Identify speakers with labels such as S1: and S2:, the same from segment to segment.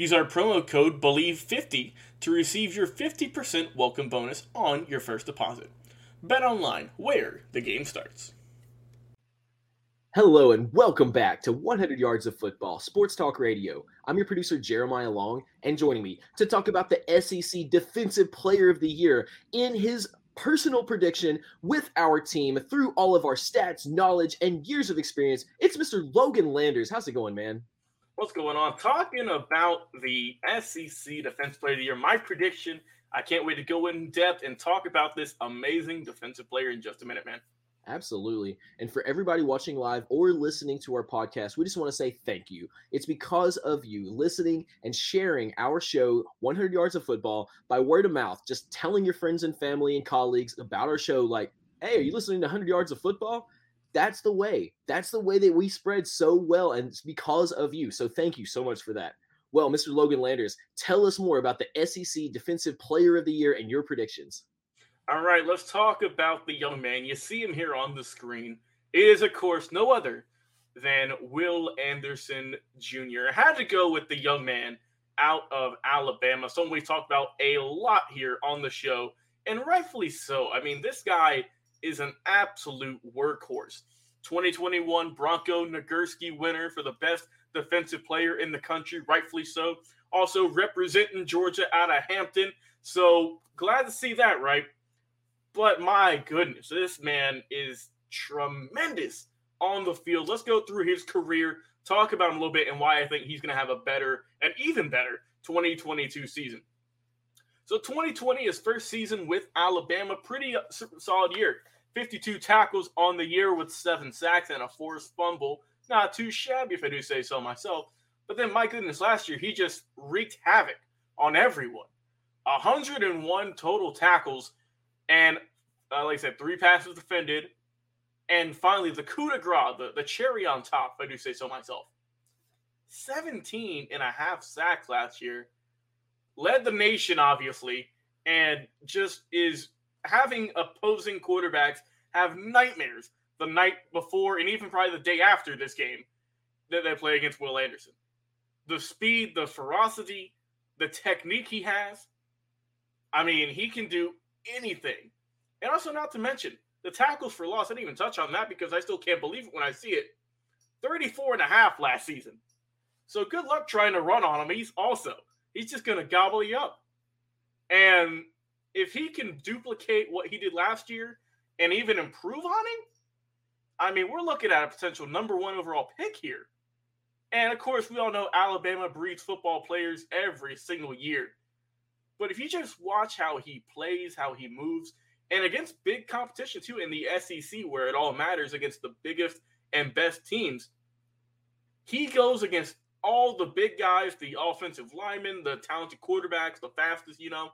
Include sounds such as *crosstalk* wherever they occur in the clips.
S1: Use our promo code BELIEVE50 to receive your 50% welcome bonus on your first deposit. Bet online, where the game starts.
S2: Hello and welcome back to 100 Yards of Football, Sports Talk Radio. I'm your producer, Jeremiah Long, and joining me to talk about the SEC Defensive Player of the Year in his personal prediction with our team through all of our stats, knowledge, and years of experience, it's Mr. Logan Landers. How's it going, man?
S1: What's going on? Talking about the SEC Defense Player of the Year, my prediction. I can't wait to go in depth and talk about this amazing defensive player in just a minute, man.
S2: Absolutely. And for everybody watching live or listening to our podcast, we just want to say thank you. It's because of you listening and sharing our show, 100 Yards of Football, by word of mouth, just telling your friends and family and colleagues about our show, like, hey, are you listening to 100 Yards of Football? That's the way. That's the way that we spread so well, and it's because of you. So thank you so much for that. Well, Mr. Logan Landers, tell us more about the SEC Defensive Player of the Year and your predictions.
S1: All right, let's talk about the young man. You see him here on the screen. It is, of course, no other than Will Anderson Jr. I had to go with the young man out of Alabama, someone we talked about a lot here on the show, and rightfully so. I mean, this guy – is an absolute workhorse. 2021 Bronco Nagurski winner for the best defensive player in the country, rightfully so. Also representing Georgia out of Hampton. So glad to see that, right? But my goodness, this man is tremendous on the field. Let's go through his career, talk about him a little bit, and why I think he's going to have a better and even better 2022 season. So 2020, his first season with Alabama, pretty uh, solid year. 52 tackles on the year with seven sacks and a forced fumble. Not too shabby, if I do say so myself. But then, my goodness, last year he just wreaked havoc on everyone. 101 total tackles, and uh, like I said, three passes defended. And finally, the coup de grace, the, the cherry on top, if I do say so myself. 17 and a half sacks last year. Led the nation, obviously, and just is having opposing quarterbacks have nightmares the night before and even probably the day after this game that they play against Will Anderson. The speed, the ferocity, the technique he has. I mean, he can do anything. And also, not to mention, the tackles for loss. I didn't even touch on that because I still can't believe it when I see it. 34 and a half last season. So good luck trying to run on him. He's also, he's just going to gobble you up. And if he can duplicate what he did last year and even improve on him, I mean, we're looking at a potential number one overall pick here. And of course, we all know Alabama breeds football players every single year. But if you just watch how he plays, how he moves, and against big competition too in the SEC, where it all matters against the biggest and best teams, he goes against all the big guys, the offensive linemen, the talented quarterbacks, the fastest, you know.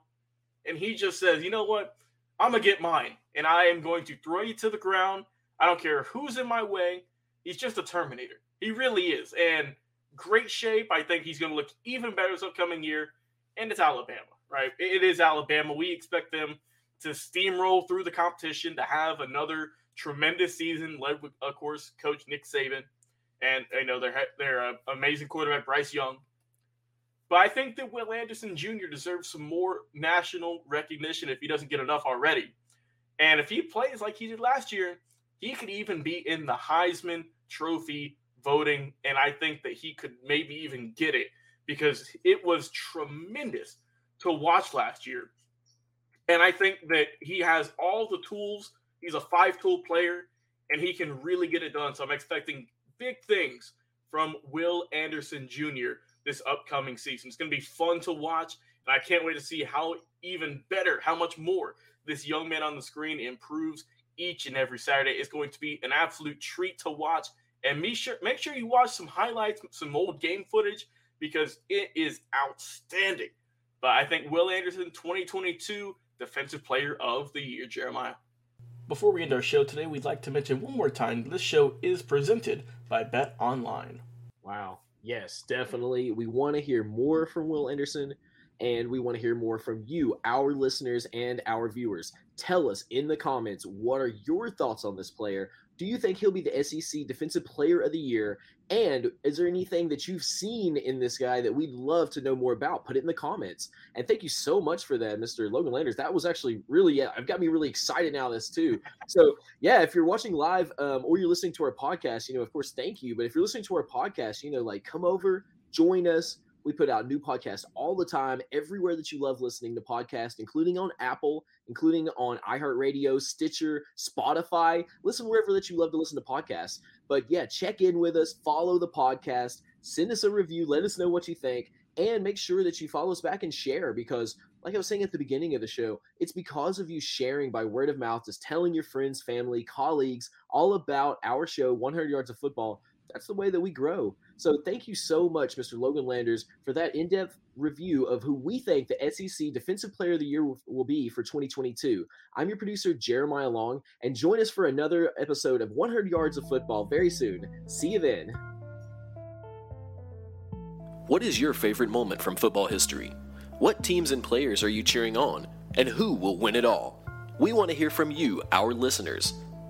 S1: And he just says, you know what? I'm going to get mine, and I am going to throw you to the ground. I don't care who's in my way. He's just a Terminator. He really is. And great shape. I think he's going to look even better this upcoming year. And it's Alabama, right? It is Alabama. We expect them to steamroll through the competition, to have another tremendous season led with, of course, Coach Nick Saban and I know they're they're an amazing quarterback, Bryce Young. But I think that Will Anderson Jr. deserves some more national recognition if he doesn't get enough already. And if he plays like he did last year, he could even be in the Heisman Trophy voting. And I think that he could maybe even get it because it was tremendous to watch last year. And I think that he has all the tools. He's a five tool player and he can really get it done. So I'm expecting big things from Will Anderson Jr. this upcoming season. It's going to be fun to watch, and I can't wait to see how even better, how much more this young man on the screen improves each and every Saturday. It's going to be an absolute treat to watch. And me sure make sure you watch some highlights, some old game footage because it is outstanding. But I think Will Anderson, 2022 Defensive Player of the Year, Jeremiah. Before we end our show today, we'd like to mention one more time this show is presented by Bet Online.
S2: Wow. Yes, definitely. We want to hear more from Will Anderson and we want to hear more from you, our listeners and our viewers. Tell us in the comments what are your thoughts on this player? Do you think he'll be the SEC Defensive Player of the Year? And is there anything that you've seen in this guy that we'd love to know more about? Put it in the comments. And thank you so much for that, Mr. Logan Landers. That was actually really, yeah, I've got me really excited now. This too. *laughs* So yeah, if you're watching live um, or you're listening to our podcast, you know, of course, thank you. But if you're listening to our podcast, you know, like come over, join us we put out new podcasts all the time, everywhere that you love listening to podcasts, including on Apple, including on iHeartRadio, Stitcher, Spotify. Listen wherever that you love to listen to podcasts. But yeah, check in with us, follow the podcast, send us a review, let us know what you think, and make sure that you follow us back and share because like I was saying at the beginning of the show, it's because of you sharing by word of mouth, just telling your friends, family, colleagues all about our show, 100 Yards of Football. That's the way that we grow. So thank you so much, Mr. Logan Landers, for that in-depth review of who we think the SEC Defensive Player of the Year will, be for 2022. I'm your producer, Jeremiah Long, and join us for another episode of 100 Yards of Football very soon. See you then.
S3: What is your favorite moment from football history? What teams and players are you cheering on? And who will win it all? We want to hear from you, our listeners